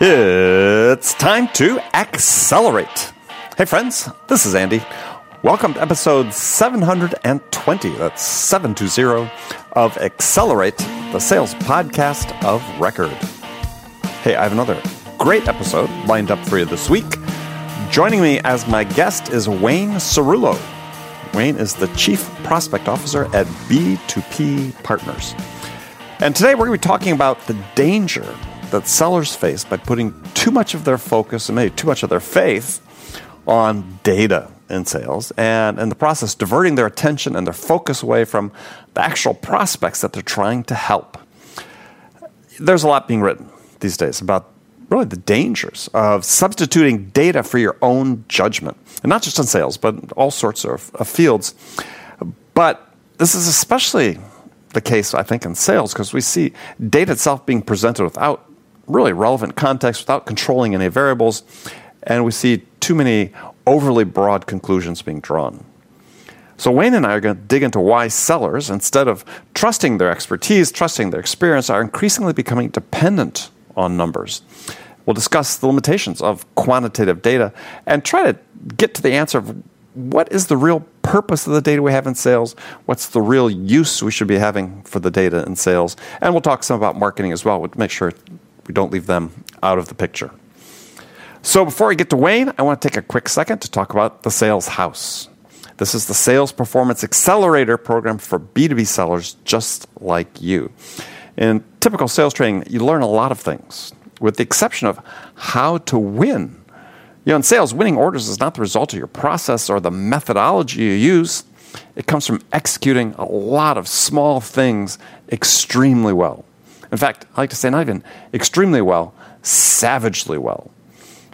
It's time to accelerate. Hey, friends, this is Andy. Welcome to episode 720, that's 720 of Accelerate, the sales podcast of record. Hey, I have another great episode lined up for you this week. Joining me as my guest is Wayne Cerullo. Wayne is the Chief Prospect Officer at B2P Partners. And today we're going to be talking about the danger that sellers face by putting too much of their focus and maybe too much of their faith on data in sales and in the process diverting their attention and their focus away from the actual prospects that they're trying to help. There's a lot being written these days about really the dangers of substituting data for your own judgment. And not just in sales, but all sorts of, of fields. But this is especially the case, I think, in sales because we see data itself being presented without really relevant context without controlling any variables, and we see too many overly broad conclusions being drawn. So, Wayne and I are going to dig into why sellers, instead of trusting their expertise, trusting their experience, are increasingly becoming dependent on numbers. We'll discuss the limitations of quantitative data and try to get to the answer of what is the real purpose of the data we have in sales? What's the real use we should be having for the data in sales? And we'll talk some about marketing as well to make sure we don't leave them out of the picture. So before we get to Wayne, I want to take a quick second to talk about the Sales House. This is the Sales Performance Accelerator program for B2B sellers just like you. In typical sales training, you learn a lot of things, with the exception of how to win. You know, in sales, winning orders is not the result of your process or the methodology you use. It comes from executing a lot of small things extremely well. In fact, I like to say not even extremely well, savagely well.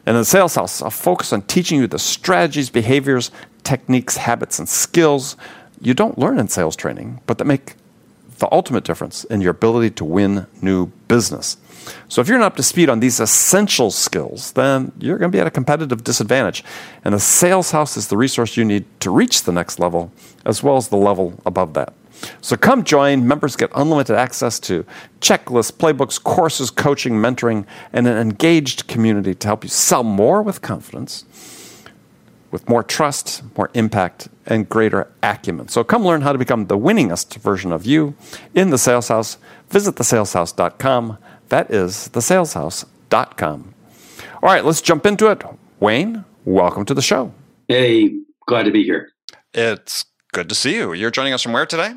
And in the sales house, I'll focus on teaching you the strategies, behaviors, techniques, habits, and skills you don't learn in sales training, but that make the ultimate difference in your ability to win new business. So, if you're not up to speed on these essential skills, then you're going to be at a competitive disadvantage. And the sales house is the resource you need to reach the next level, as well as the level above that. So come join. Members get unlimited access to checklists, playbooks, courses, coaching, mentoring, and an engaged community to help you sell more with confidence, with more trust, more impact, and greater acumen. So come learn how to become the winningest version of you in the Sales House. Visit thesaleshouse.com. That is thesaleshouse.com. All right, let's jump into it. Wayne, welcome to the show. Hey, glad to be here. It's good to see you. You're joining us from where today?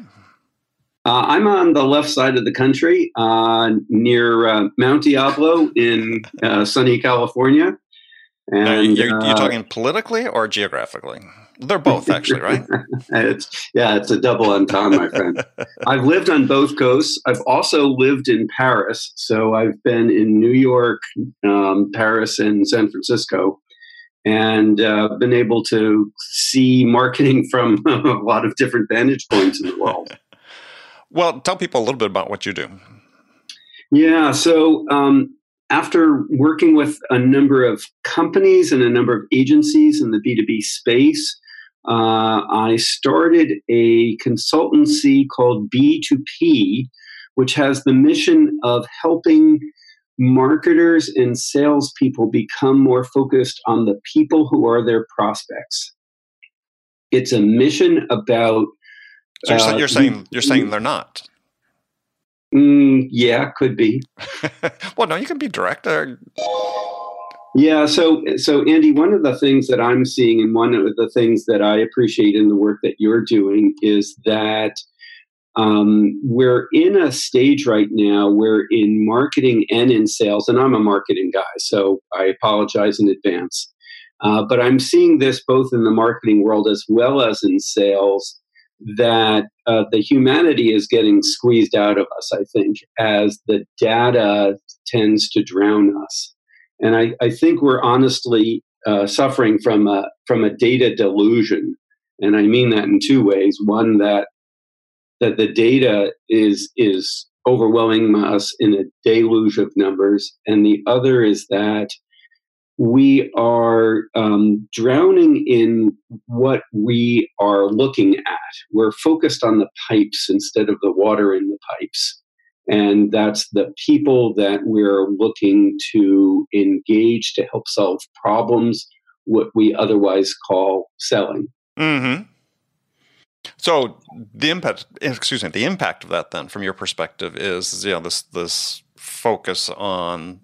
Uh, I'm on the left side of the country, uh, near uh, Mount Diablo in uh, sunny California. And you're, you're, uh, talking politically or geographically? They're both actually, right? it's yeah, it's a double entendre, my friend. I've lived on both coasts. I've also lived in Paris, so I've been in New York, um, Paris, and San Francisco and uh, been able to see marketing from a lot of different vantage points in the world. well, tell people a little bit about what you do. Yeah, so um, after working with a number of companies and a number of agencies in the B2B space, uh, I started a consultancy called B2P, which has the mission of helping marketers and salespeople become more focused on the people who are their prospects. It's a mission about. So you're, uh, you're saying you're saying they're not. Mm, yeah, could be. well, no, you can be direct. Or... Yeah, so so Andy, one of the things that I'm seeing, and one of the things that I appreciate in the work that you're doing, is that um, we're in a stage right now where in marketing and in sales, and I'm a marketing guy, so I apologize in advance. Uh, but I'm seeing this both in the marketing world as well as in sales that uh, the humanity is getting squeezed out of us, I think, as the data tends to drown us. And I, I think we're honestly uh, suffering from a, from a data delusion. And I mean that in two ways. One, that that the data is is overwhelming us in a deluge of numbers, and the other is that we are um, drowning in what we are looking at. We're focused on the pipes instead of the water in the pipes. And that's the people that we're looking to engage to help solve problems, what we otherwise call selling. Mm-hmm. So the impact, excuse me, the impact of that then, from your perspective, is you know this this focus on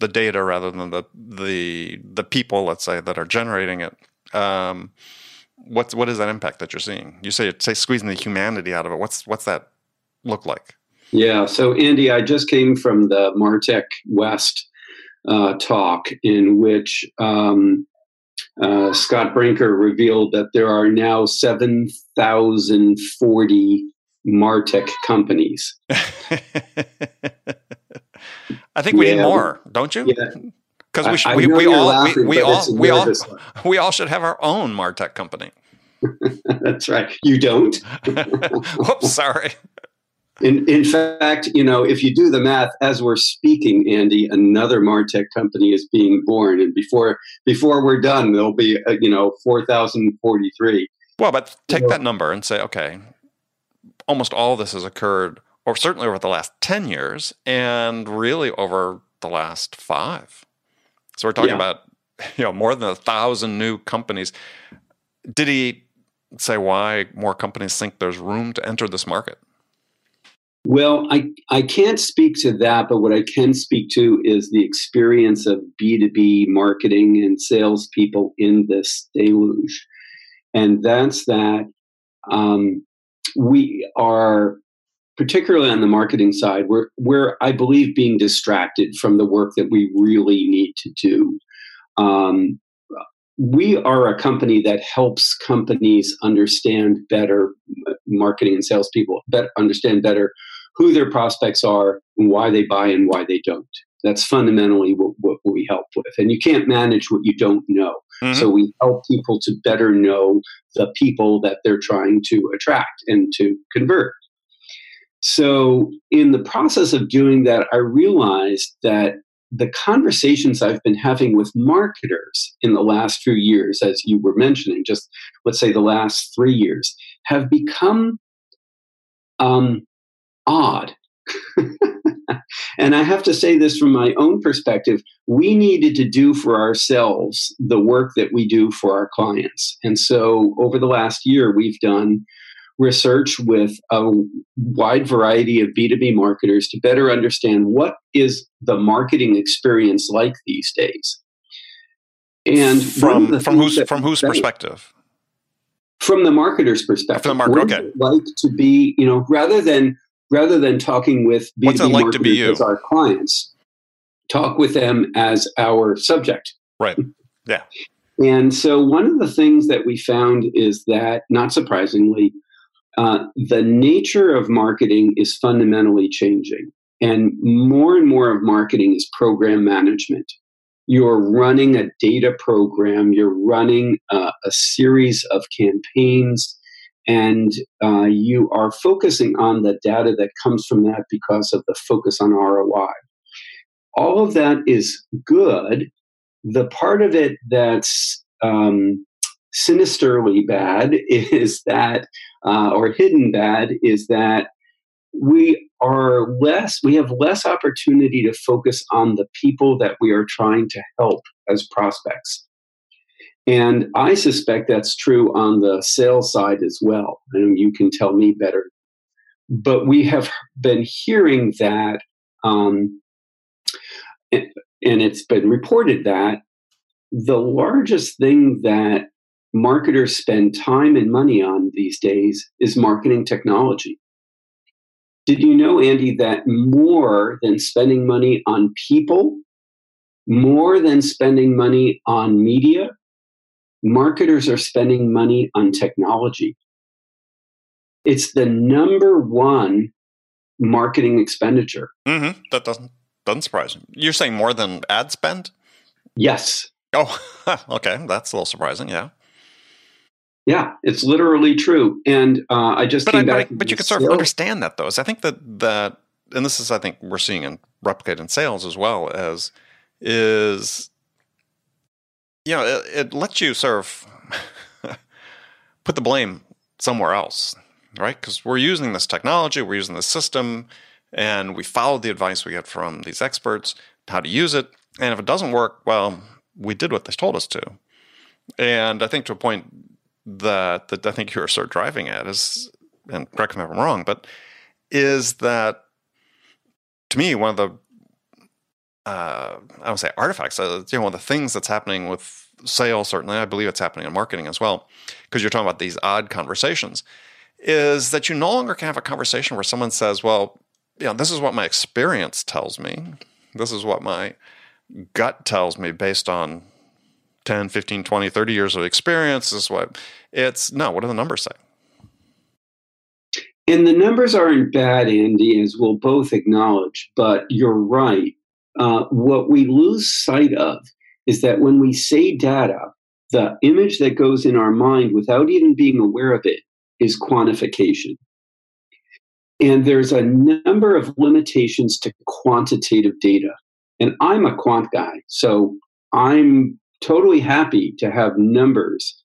the data rather than the the the people, let's say, that are generating it. Um, what's what is that impact that you're seeing? You say say squeezing the humanity out of it. What's what's that look like? Yeah. So Andy, I just came from the Martech West uh, talk in which um, uh, Scott Brinker revealed that there are now 7,040 Martech companies. I think we yeah. need more, don't you? Yeah. Because we, we, we, all, laughing, we, we all we all we all should have our own Martech company. That's right. You don't. Whoops, sorry. In, in fact, you know, if you do the math as we're speaking, Andy, another Martech company is being born, and before before we're done, there'll be uh, you know four thousand forty three. Well, but take so, that number and say, okay, almost all this has occurred, or certainly over the last ten years, and really over the last five. So we're talking yeah. about you know more than a thousand new companies. Did he say why more companies think there's room to enter this market? Well, I, I can't speak to that, but what I can speak to is the experience of B2B marketing and salespeople in this deluge. And that's that um, we are, particularly on the marketing side, we're, we're, I believe, being distracted from the work that we really need to do. Um, we are a company that helps companies understand better marketing and salespeople better understand better who their prospects are and why they buy and why they don't. That's fundamentally what, what, we help with. And you can't manage what you don't know. Mm-hmm. So we help people to better know the people that they're trying to attract and to convert. So, in the process of doing that, I realized that the conversations I've been having with marketers in the last few years, as you were mentioning, just let's say the last three years, have become um, odd. and I have to say this from my own perspective we needed to do for ourselves the work that we do for our clients. And so over the last year, we've done research with a wide variety of B2B marketers to better understand what is the marketing experience like these days. And from from whose from whose perspective? From the marketer's perspective. From the market, okay. Like to be, you know, rather than rather than talking with B2B What's it like to be you? as our clients, talk with them as our subject. Right. Yeah. And so one of the things that we found is that, not surprisingly, uh, the nature of marketing is fundamentally changing. And more and more of marketing is program management. You're running a data program, you're running uh, a series of campaigns, and uh, you are focusing on the data that comes from that because of the focus on ROI. All of that is good. The part of it that's um, sinisterly bad is that, uh, or hidden bad, is that we are less, we have less opportunity to focus on the people that we are trying to help as prospects. And I suspect that's true on the sales side as well. And you can tell me better. But we have been hearing that, um, and it's been reported that the largest thing that marketers spend time and money on these days is marketing technology. Did you know, Andy, that more than spending money on people, more than spending money on media, marketers are spending money on technology. It's the number one marketing expenditure. Mm-hmm. That doesn't doesn't surprise me. You're saying more than ad spend? Yes. Oh, okay. That's a little surprising. Yeah. Yeah, it's literally true. And uh, I just but came I, back. But, but you can sort of understand that, though. So I think that that, and this is, I think, we're seeing in replicate in sales as well as is you know, it, it lets you sort of put the blame somewhere else, right? Because we're using this technology, we're using this system, and we follow the advice we get from these experts how to use it. And if it doesn't work, well, we did what they told us to. And I think to a point that that I think you're sort of driving at is, and correct me if I'm wrong, but is that to me one of the uh, I don't say artifacts, you know, one of the things that's happening with sales, certainly, I believe it's happening in marketing as well, because you're talking about these odd conversations, is that you no longer can have a conversation where someone says, well, you know, this is what my experience tells me. This is what my gut tells me based on 10, 15, 20, 30 years of experience. This is what it's no, what do the numbers say? And the numbers aren't bad, Andy, as we'll both acknowledge, but you're right. Uh, what we lose sight of is that when we say data, the image that goes in our mind without even being aware of it is quantification. And there's a number of limitations to quantitative data. And I'm a quant guy, so I'm totally happy to have numbers,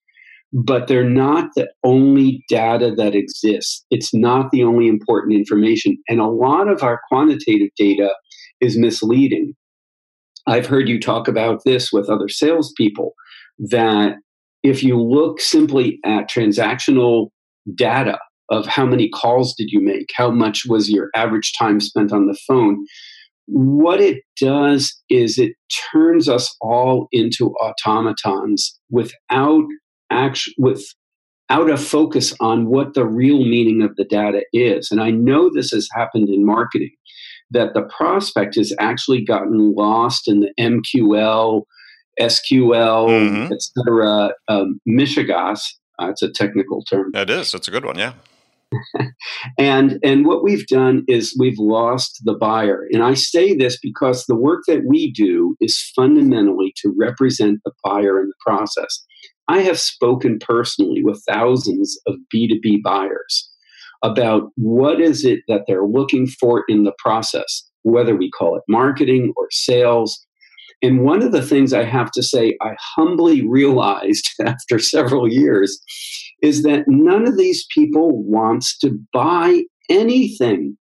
but they're not the only data that exists. It's not the only important information. And a lot of our quantitative data is misleading. I've heard you talk about this with other salespeople that if you look simply at transactional data of how many calls did you make, how much was your average time spent on the phone, what it does is it turns us all into automatons without act- without a focus on what the real meaning of the data is. And I know this has happened in marketing that the prospect has actually gotten lost in the MQL, SQL, mm-hmm. etc. Um, Mishigas. Uh, it's a technical term. It is. It's a good one. Yeah. and and what we've done is we've lost the buyer. And I say this because the work that we do is fundamentally to represent the buyer in the process. I have spoken personally with thousands of B2B buyers about what is it that they're looking for in the process, whether we call it marketing or sales. And one of the things I have to say, I humbly realized after several years is that none of these people wants to buy anything.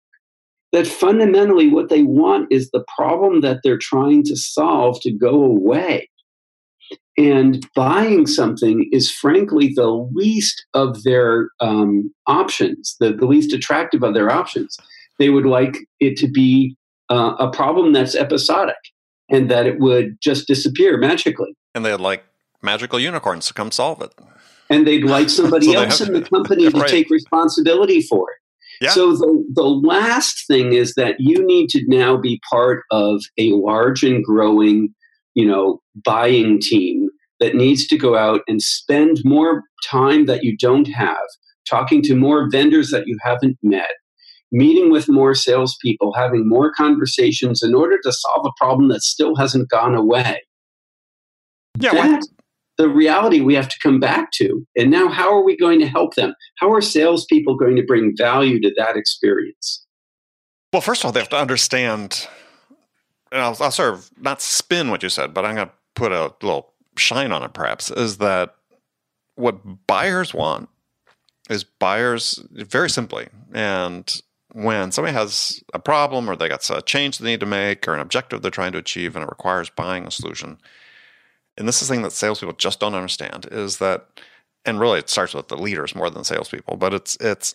That fundamentally what they want is the problem that they're trying to solve to go away. And buying something is frankly the least of their um, options, the, the least attractive of their options. They would like it to be uh, a problem that's episodic and that it would just disappear magically. And they'd like magical unicorns to come solve it. And they'd like somebody so else in the company to right. take responsibility for it. Yeah. So the, the last thing is that you need to now be part of a large and growing you know, buying team that needs to go out and spend more time that you don't have, talking to more vendors that you haven't met, meeting with more salespeople, having more conversations in order to solve a problem that still hasn't gone away. Yeah, That's the reality we have to come back to. And now, how are we going to help them? How are salespeople going to bring value to that experience? Well, first of all, they have to understand and I'll, I'll sort of not spin what you said, but I'm going to put a little shine on it perhaps, is that what buyers want is buyers very simply. And when somebody has a problem or they got a change they need to make or an objective they're trying to achieve and it requires buying a solution, and this is the thing that salespeople just don't understand is that, and really it starts with the leaders more than salespeople, but it's it's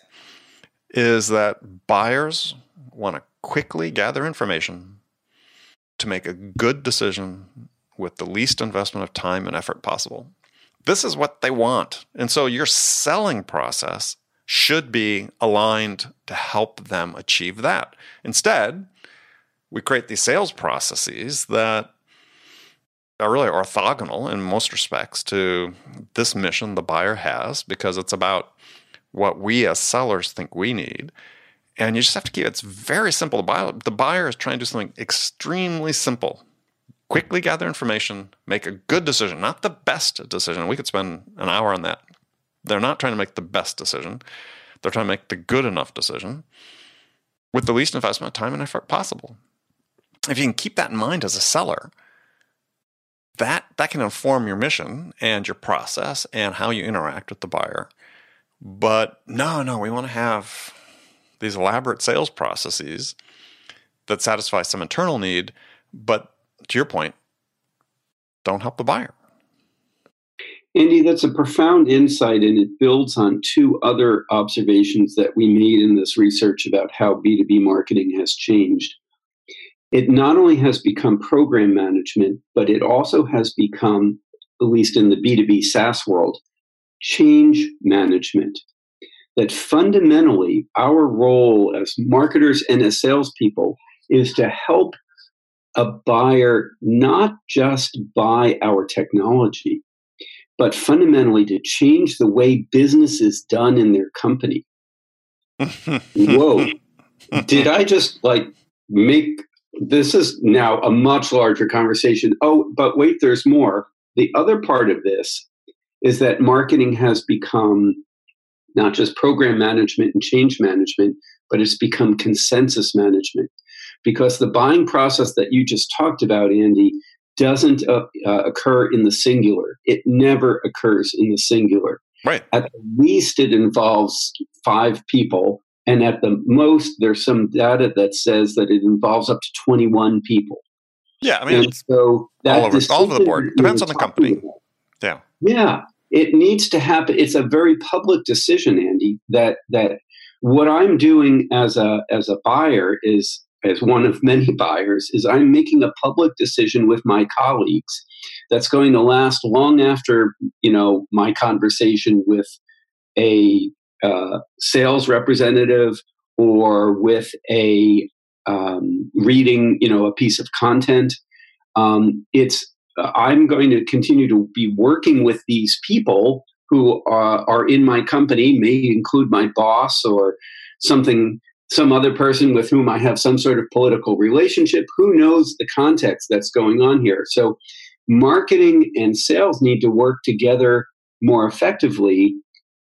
is that buyers want to quickly gather information to make a good decision with the least investment of time and effort possible. This is what they want. And so your selling process should be aligned to help them achieve that. Instead, we create these sales processes that are really orthogonal in most respects to this mission the buyer has because it's about what we as sellers think we need and you just have to keep it's very simple. The buyer, the buyer is trying to do something extremely simple. Quickly gather information, make a good decision, not the best decision. We could spend an hour on that. They're not trying to make the best decision. They're trying to make the good enough decision with the least investment of time and effort possible. If you can keep that in mind as a seller, that that can inform your mission and your process and how you interact with the buyer. But no, no, we want to have these elaborate sales processes that satisfy some internal need, but to your point, don't help the buyer. Andy, that's a profound insight, and it builds on two other observations that we made in this research about how B2B marketing has changed. It not only has become program management, but it also has become, at least in the B2B SaaS world, change management. That fundamentally, our role as marketers and as salespeople is to help a buyer not just buy our technology, but fundamentally to change the way business is done in their company. Whoa. Did I just like make this is now a much larger conversation? Oh, but wait, there's more. The other part of this is that marketing has become not just program management and change management, but it's become consensus management. Because the buying process that you just talked about, Andy, doesn't uh, uh, occur in the singular. It never occurs in the singular. Right. At least it involves five people, and at the most, there's some data that says that it involves up to 21 people. Yeah, I mean, so all over, all over the board. Depends on the company. About, yeah. Yeah, it needs to happen. It's a very public decision, Andy. That that what I'm doing as a as a buyer is as one of many buyers, is I'm making a public decision with my colleagues that's going to last long after you know my conversation with a uh, sales representative or with a um, reading you know a piece of content. Um, it's I'm going to continue to be working with these people who are, are in my company, may include my boss or something some other person with whom I have some sort of political relationship. Who knows the context that's going on here? So, marketing and sales need to work together more effectively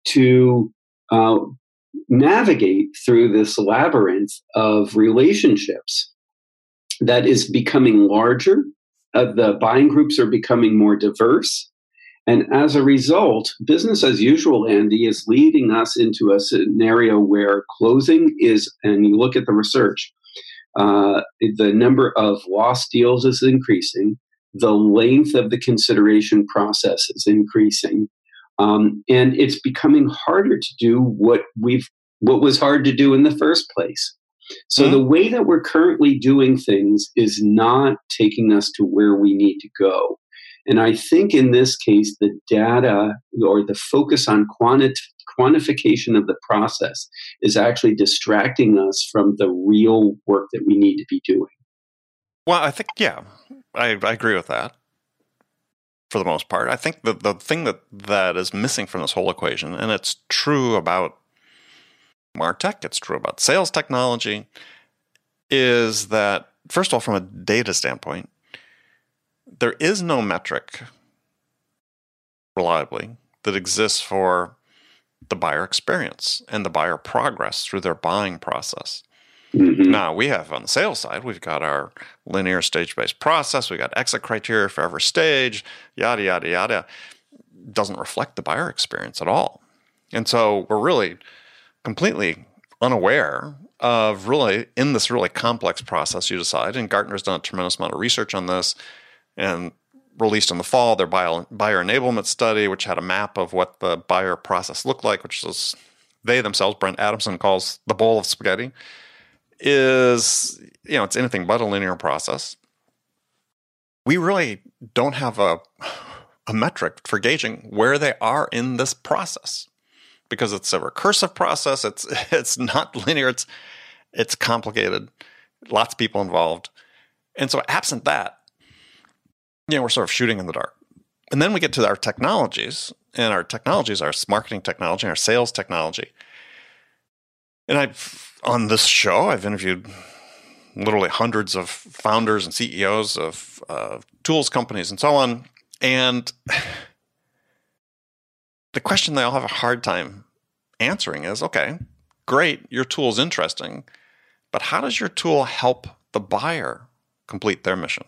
to uh, navigate through this labyrinth of relationships that is becoming larger. Uh, the buying groups are becoming more diverse. And as a result, business as usual, Andy, is leading us into a scenario where closing is, and you look at the research, uh, the number of lost deals is increasing, the length of the consideration process is increasing, um, and it's becoming harder to do what we've what was hard to do in the first place. So mm-hmm. the way that we're currently doing things is not taking us to where we need to go. And I think in this case, the data or the focus on quanti- quantification of the process is actually distracting us from the real work that we need to be doing. Well, I think, yeah, I, I agree with that for the most part. I think the, the thing that, that is missing from this whole equation, and it's true about Martech, it's true about sales technology, is that, first of all, from a data standpoint, there is no metric reliably that exists for the buyer experience and the buyer progress through their buying process. Mm-hmm. Now, we have on the sales side, we've got our linear stage based process, we've got exit criteria for every stage, yada, yada, yada. Doesn't reflect the buyer experience at all. And so we're really completely unaware of really in this really complex process you decide. And Gartner's done a tremendous amount of research on this and released in the fall their buyer, buyer enablement study, which had a map of what the buyer process looked like, which was they themselves, Brent Adamson calls the bowl of spaghetti, is you know it's anything but a linear process. We really don't have a a metric for gauging where they are in this process because it's a recursive process. It's it's not linear. It's it's complicated. Lots of people involved, and so absent that, you know, we're sort of shooting in the dark. And then we get to our technologies, and our technologies, our marketing technology, our sales technology. And I've on this show, I've interviewed literally hundreds of founders and CEOs of uh, tools companies and so on. And the question they all have a hard time answering is okay, great, your tool is interesting, but how does your tool help the buyer complete their mission?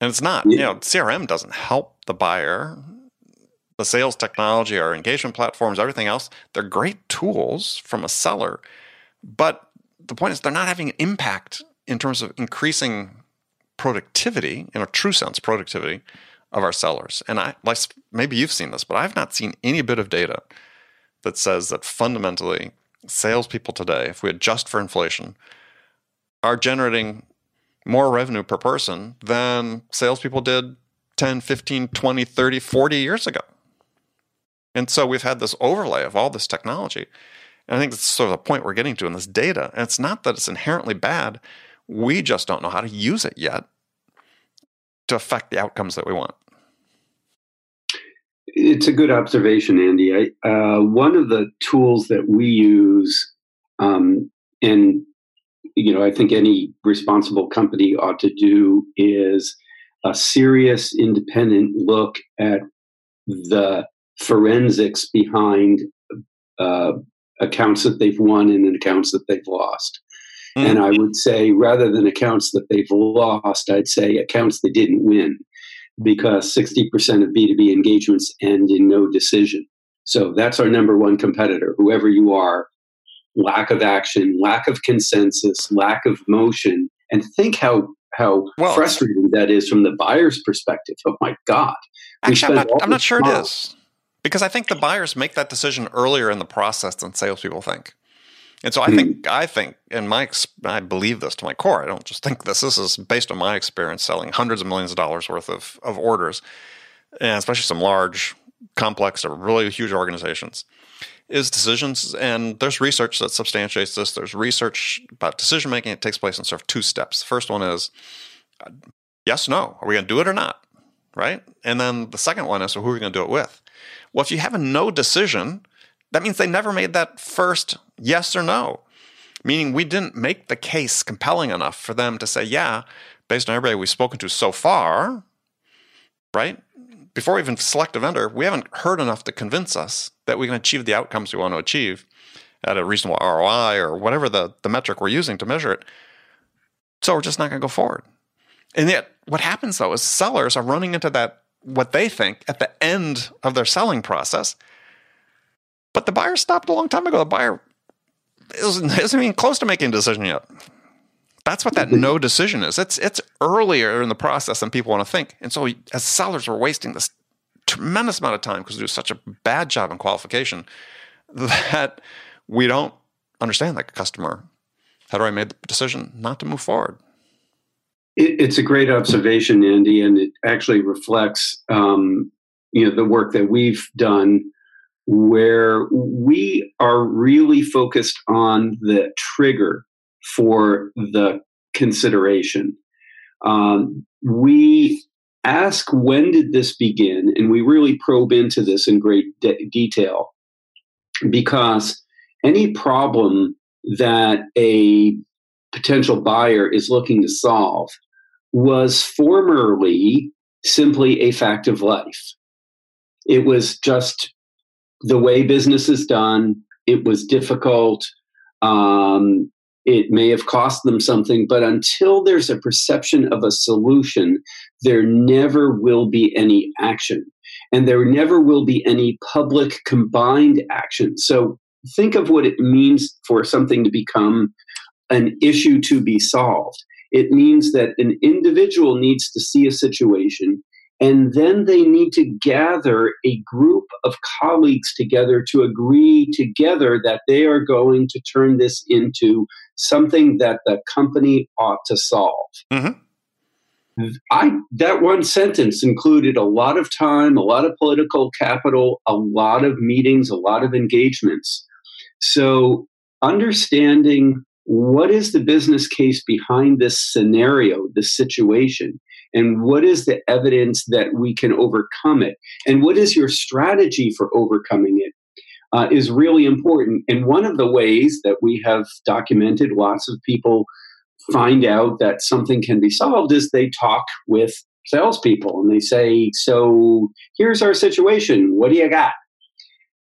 And it's not, you know, CRM doesn't help the buyer. The sales technology, our engagement platforms, everything else, they're great tools from a seller. But the point is, they're not having an impact in terms of increasing productivity, in a true sense, productivity of our sellers. And I, like, maybe you've seen this, but I've not seen any bit of data that says that fundamentally salespeople today, if we adjust for inflation, are generating more revenue per person than salespeople did 10, 15, 20, 30, 40 years ago. And so we've had this overlay of all this technology. And I think that's sort of the point we're getting to in this data. And it's not that it's inherently bad, we just don't know how to use it yet to affect the outcomes that we want. It's a good observation, Andy. I, uh, one of the tools that we use, um, and you know, I think any responsible company ought to do, is a serious, independent look at the forensics behind uh, accounts that they've won and accounts that they've lost. Mm-hmm. And I would say, rather than accounts that they've lost, I'd say accounts they didn't win because 60% of B2B engagements end in no decision. So that's our number one competitor, whoever you are. Lack of action, lack of consensus, lack of motion. And think how how well, frustrating that is from the buyer's perspective. Oh my God. Actually, I'm not, I'm not sure it is. Because I think the buyers make that decision earlier in the process than salespeople think. And so I mm. think I think, and my I believe this to my core. I don't just think this. This is based on my experience selling hundreds of millions of dollars worth of of orders, and especially some large, complex, or really huge organizations. Is decisions, and there's research that substantiates this. There's research about decision making. It takes place in sort of two steps. The first one is uh, yes, no. Are we going to do it or not? Right. And then the second one is so who are we going to do it with? Well, if you have a no decision, that means they never made that first yes or no, meaning we didn't make the case compelling enough for them to say, yeah, based on everybody we've spoken to so far, right? Before we even select a vendor, we haven't heard enough to convince us that we can achieve the outcomes we want to achieve at a reasonable ROI or whatever the, the metric we're using to measure it. So we're just not going to go forward. And yet, what happens though is sellers are running into that, what they think, at the end of their selling process but the buyer stopped a long time ago. The buyer isn't, isn't even close to making a decision yet. That's what that no decision is. It's it's earlier in the process than people want to think. And so as sellers, we're wasting this tremendous amount of time because we do such a bad job in qualification that we don't understand like a customer. How do I make the decision not to move forward? It, it's a great observation, Andy, and it actually reflects um, you know the work that we've done where we are really focused on the trigger for the consideration. Um, we ask when did this begin, and we really probe into this in great de- detail because any problem that a potential buyer is looking to solve was formerly simply a fact of life. It was just the way business is done. It was difficult. Um, it may have cost them something, but until there's a perception of a solution, there never will be any action. And there never will be any public combined action. So think of what it means for something to become an issue to be solved. It means that an individual needs to see a situation and then they need to gather a group of colleagues together to agree together that they are going to turn this into something that the company ought to solve. Mm-hmm. I that one sentence included a lot of time, a lot of political capital, a lot of meetings, a lot of engagements. So understanding what is the business case behind this scenario, this situation, and what is the evidence that we can overcome it? And what is your strategy for overcoming it uh, is really important. And one of the ways that we have documented lots of people find out that something can be solved is they talk with salespeople and they say so here's our situation. What do you got?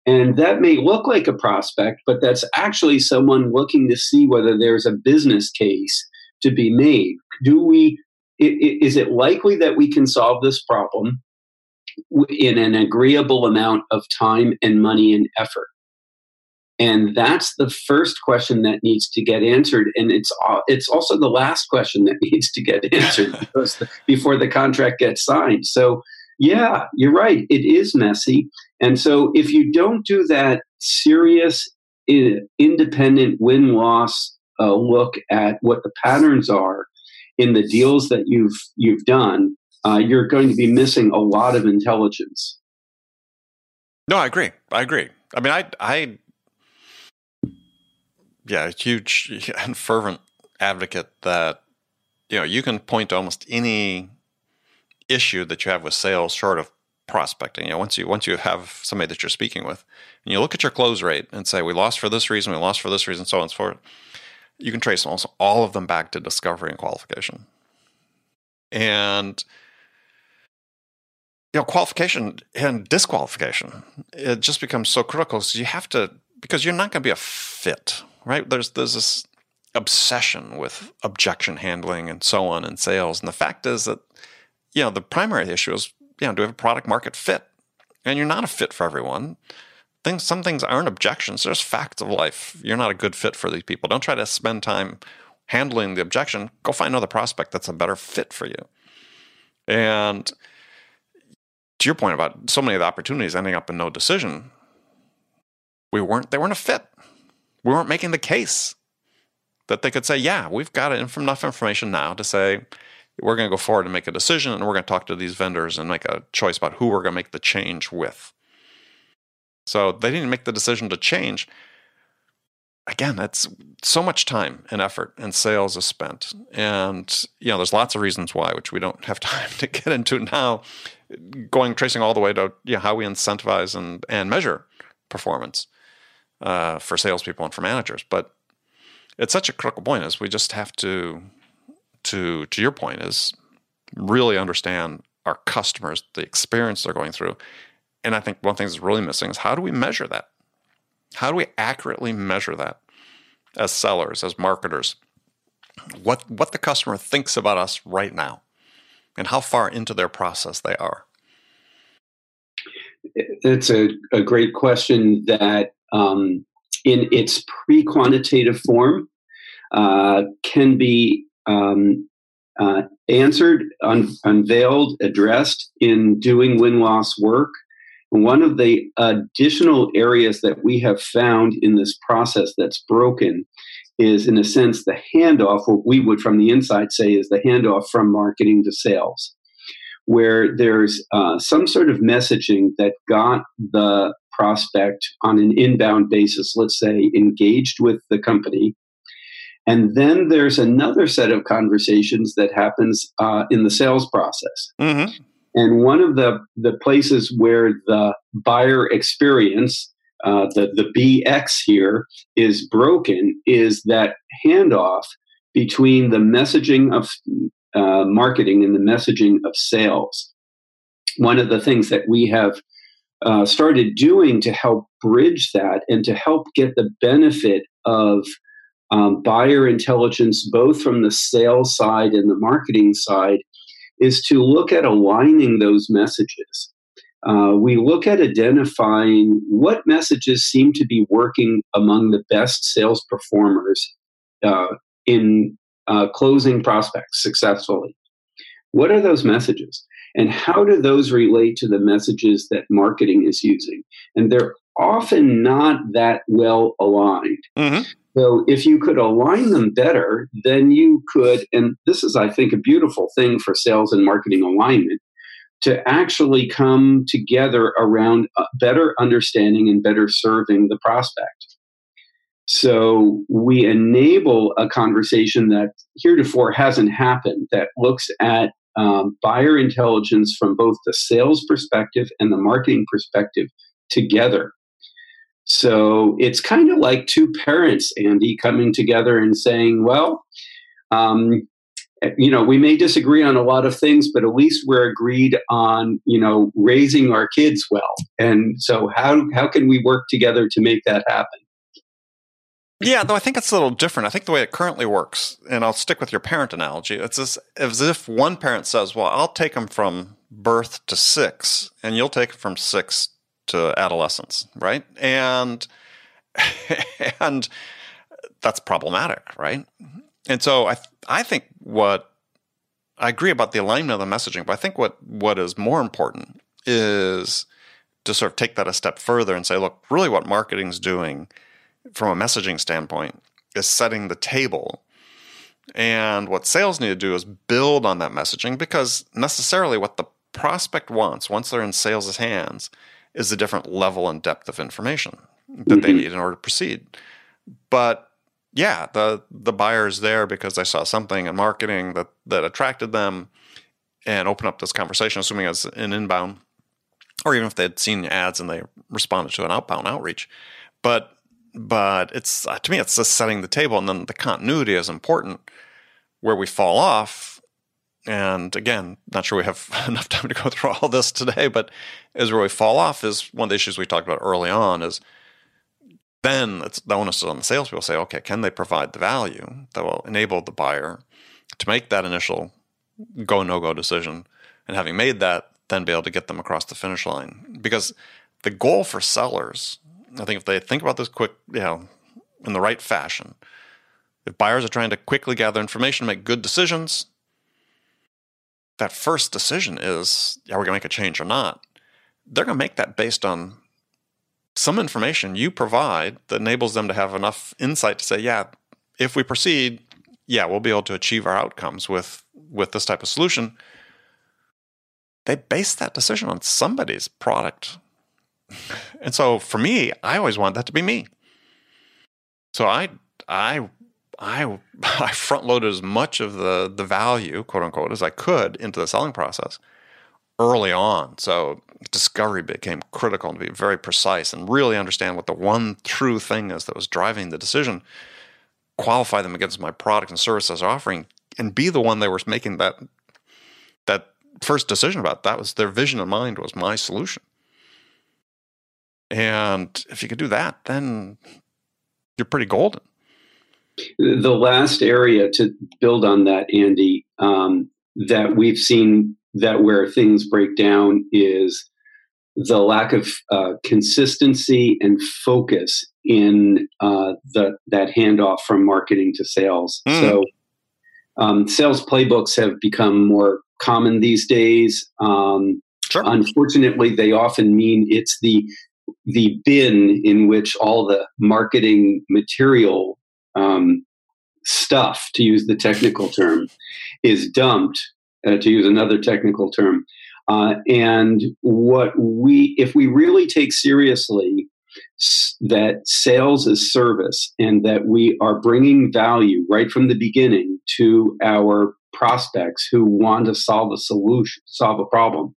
And that may look like a prospect but that's actually someone looking to see whether there's a business case to be made. Do we is it likely that we can solve this problem in an agreeable amount of time and money and effort? and that's the first question that needs to get answered and it's it's also the last question that needs to get answered the, before the contract gets signed so yeah you're right it is messy and so if you don't do that serious independent win loss uh, look at what the patterns are in the deals that you've you've done uh, you're going to be missing a lot of intelligence no i agree i agree i mean i i yeah, huge and fervent advocate that you know you can point to almost any issue that you have with sales short of prospecting. You know, once you once you have somebody that you're speaking with, and you look at your close rate and say, "We lost for this reason, we lost for this reason," so on and so forth. You can trace almost all of them back to discovery and qualification, and you know, qualification and disqualification. It just becomes so critical. So you have to because you're not going to be a fit right? There's there's this obsession with objection handling and so on in sales, and the fact is that you know the primary issue is you know do we have a product market fit, and you're not a fit for everyone. Things some things aren't objections; there's facts of life. You're not a good fit for these people. Don't try to spend time handling the objection. Go find another prospect that's a better fit for you. And to your point about so many of the opportunities ending up in no decision, we weren't they weren't a fit we weren't making the case that they could say, yeah, we've got enough information now to say we're going to go forward and make a decision and we're going to talk to these vendors and make a choice about who we're going to make the change with. So they didn't make the decision to change. Again, that's so much time and effort and sales is spent. And, you know, there's lots of reasons why, which we don't have time to get into now, going tracing all the way to you know, how we incentivize and, and measure performance uh, for salespeople and for managers. But it's such a critical point is we just have to to to your point is really understand our customers, the experience they're going through. And I think one thing that's really missing is how do we measure that? How do we accurately measure that as sellers, as marketers? What what the customer thinks about us right now and how far into their process they are. It's a, a great question that um, in its pre quantitative form uh, can be um, uh, answered, un- unveiled, addressed in doing win loss work. One of the additional areas that we have found in this process that's broken is, in a sense, the handoff, what we would from the inside say is the handoff from marketing to sales, where there's uh, some sort of messaging that got the prospect on an inbound basis, let's say, engaged with the company. And then there's another set of conversations that happens uh, in the sales process. Mm-hmm. And one of the, the places where the buyer experience, uh, the, the BX here, is broken is that handoff between the messaging of uh, marketing and the messaging of sales. One of the things that we have uh, started doing to help bridge that and to help get the benefit of um, buyer intelligence, both from the sales side and the marketing side, is to look at aligning those messages. Uh, we look at identifying what messages seem to be working among the best sales performers uh, in uh, closing prospects successfully. What are those messages? And how do those relate to the messages that marketing is using? And they're often not that well aligned. Mm-hmm. So if you could align them better, then you could, and this is, I think, a beautiful thing for sales and marketing alignment, to actually come together around better understanding and better serving the prospect. So we enable a conversation that heretofore hasn't happened that looks at um, buyer intelligence from both the sales perspective and the marketing perspective together. So it's kind of like two parents, Andy, coming together and saying, well, um, you know, we may disagree on a lot of things, but at least we're agreed on, you know, raising our kids well. And so how, how can we work together to make that happen? Yeah, though I think it's a little different. I think the way it currently works, and I'll stick with your parent analogy, it's as, as if one parent says, Well, I'll take them from birth to six, and you'll take them from six to adolescence, right? And and that's problematic, right? And so I I think what I agree about the alignment of the messaging, but I think what what is more important is to sort of take that a step further and say, look, really what marketing's doing from a messaging standpoint is setting the table. And what sales need to do is build on that messaging because necessarily what the prospect wants once they're in sales' hands is a different level and depth of information that mm-hmm. they need in order to proceed. But yeah, the the buyer's there because they saw something in marketing that that attracted them and open up this conversation, assuming it's an inbound, or even if they had seen ads and they responded to an outbound outreach. But but it's uh, to me it's just setting the table, and then the continuity is important. Where we fall off, and again, not sure we have enough time to go through all this today, but is where we fall off is one of the issues we talked about early on. Is then it's the onus is on the salespeople. Say, okay, can they provide the value that will enable the buyer to make that initial go no go decision, and having made that, then be able to get them across the finish line. Because the goal for sellers, I think, if they think about this quick, you know, in the right fashion, if buyers are trying to quickly gather information, make good decisions, that first decision is, are we going to make a change or not? They're going to make that based on some information you provide that enables them to have enough insight to say, yeah, if we proceed, yeah, we'll be able to achieve our outcomes with with this type of solution. They base that decision on somebody's product. And so for me, I always want that to be me. So I I I I front loaded as much of the the value, quote unquote, as I could into the selling process early on. So discovery became critical to be very precise and really understand what the one true thing is that was driving the decision, qualify them against my product and service as offering, and be the one they were making that that first decision about. That was their vision in mind was my solution. And if you could do that, then you're pretty golden. The last area to build on that, Andy, um, that we've seen that where things break down is the lack of uh, consistency and focus in uh, the that handoff from marketing to sales. Mm. So, um, sales playbooks have become more common these days. Um, sure. Unfortunately, they often mean it's the the bin in which all the marketing material um, stuff, to use the technical term, is dumped uh, to use another technical term. Uh, and what we, if we really take seriously that sales is service and that we are bringing value right from the beginning to our prospects who want to solve a solution, solve a problem,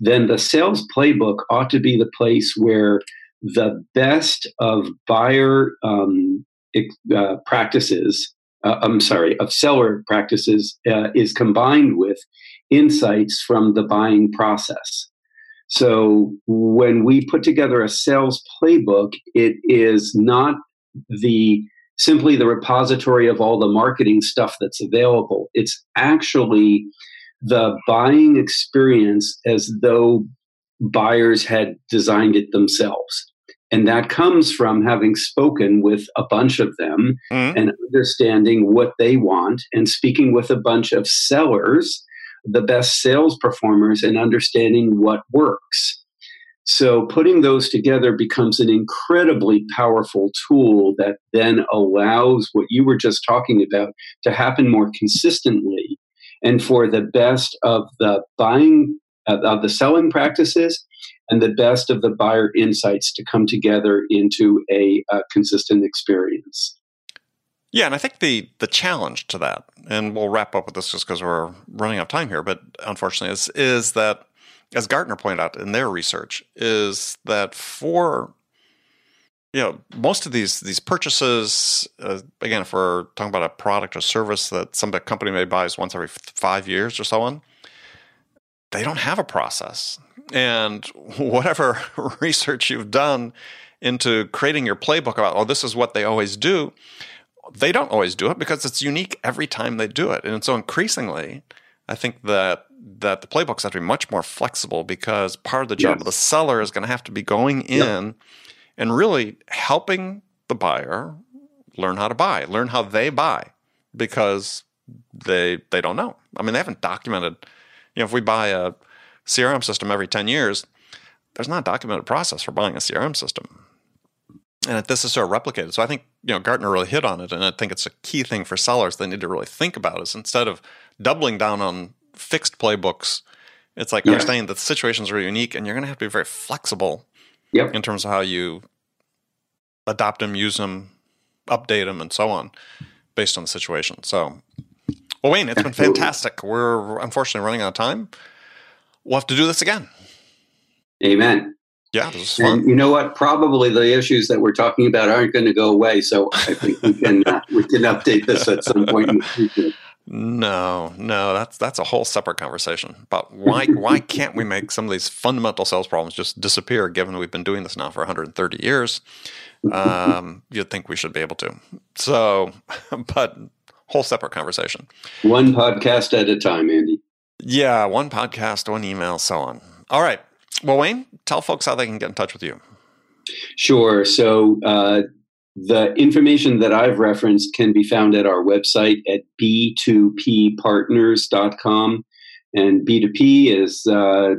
then the sales playbook ought to be the place where the best of buyer um, uh, practices uh, I'm sorry, of seller practices uh, is combined with insights from the buying process. So when we put together a sales playbook, it is not the simply the repository of all the marketing stuff that's available. It's actually the buying experience as though buyers had designed it themselves. And that comes from having spoken with a bunch of them mm-hmm. and understanding what they want and speaking with a bunch of sellers, the best sales performers, and understanding what works. So putting those together becomes an incredibly powerful tool that then allows what you were just talking about to happen more consistently and for the best of the buying of the selling practices and the best of the buyer insights to come together into a, consistent experience. Yeah, and I think the the challenge to that, and we'll wrap up with this just because we're running out of time here, but unfortunately, is is that as Gartner pointed out in their research, is that for you know most of these these purchases, uh, again, if we're talking about a product or service that some company may buys once every five years or so on, they don't have a process. And whatever research you've done into creating your playbook about, oh, this is what they always do, they don't always do it because it's unique every time they do it. And so increasingly, I think that that the playbooks have to be much more flexible because part of the job yes. of the seller is going to have to be going in yep. and really helping the buyer learn how to buy, learn how they buy because they they don't know. I mean, they haven't documented. You know, if we buy a CRM system every 10 years, there's not a documented process for buying a CRM system. And this is sort of replicated. So I think, you know, Gartner really hit on it. And I think it's a key thing for sellers they need to really think about is instead of doubling down on fixed playbooks, it's like yeah. understanding that the situations are unique and you're going to have to be very flexible yep. in terms of how you adopt them, use them, update them, and so on based on the situation. So, well, Wayne, it's been fantastic. We're unfortunately running out of time. We'll have to do this again. Amen. Yeah, this fun. And you know what? Probably the issues that we're talking about aren't going to go away. So I think we can uh, we can update this at some point in the future. No, no, that's that's a whole separate conversation. But why why can't we make some of these fundamental sales problems just disappear? Given we've been doing this now for 130 years, um, you'd think we should be able to. So, but whole separate conversation. One podcast at a time, Andy. Yeah, one podcast, one email, so on. All right. Well, Wayne, tell folks how they can get in touch with you. Sure. So uh, the information that I've referenced can be found at our website at b2ppartners.com. And B2P is uh,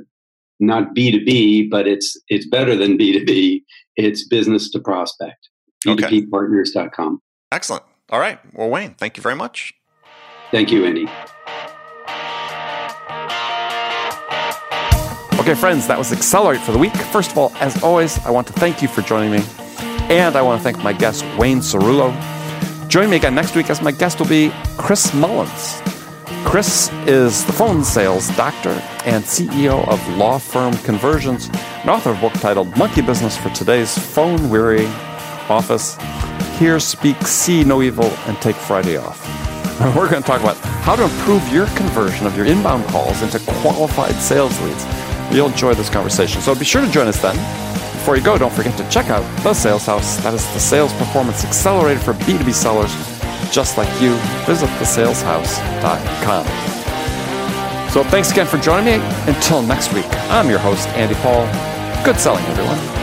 not B2B, but it's it's better than B2B. It's business to prospect. B2ppartners.com. Excellent. All right. Well, Wayne, thank you very much. Thank you, Andy. Okay, friends, that was Accelerate for the week. First of all, as always, I want to thank you for joining me. And I want to thank my guest, Wayne Cerullo. Join me again next week as my guest will be Chris Mullins. Chris is the phone sales doctor and CEO of Law Firm Conversions, an author of a book titled Monkey Business for Today's Phone Weary Office. Hear, speak, see no evil, and take Friday off. We're going to talk about how to improve your conversion of your inbound calls into qualified sales leads. You'll enjoy this conversation. So be sure to join us then. Before you go, don't forget to check out The Sales House. That is the sales performance accelerator for B2B sellers just like you. Visit thesaleshouse.com. So thanks again for joining me. Until next week, I'm your host, Andy Paul. Good selling, everyone.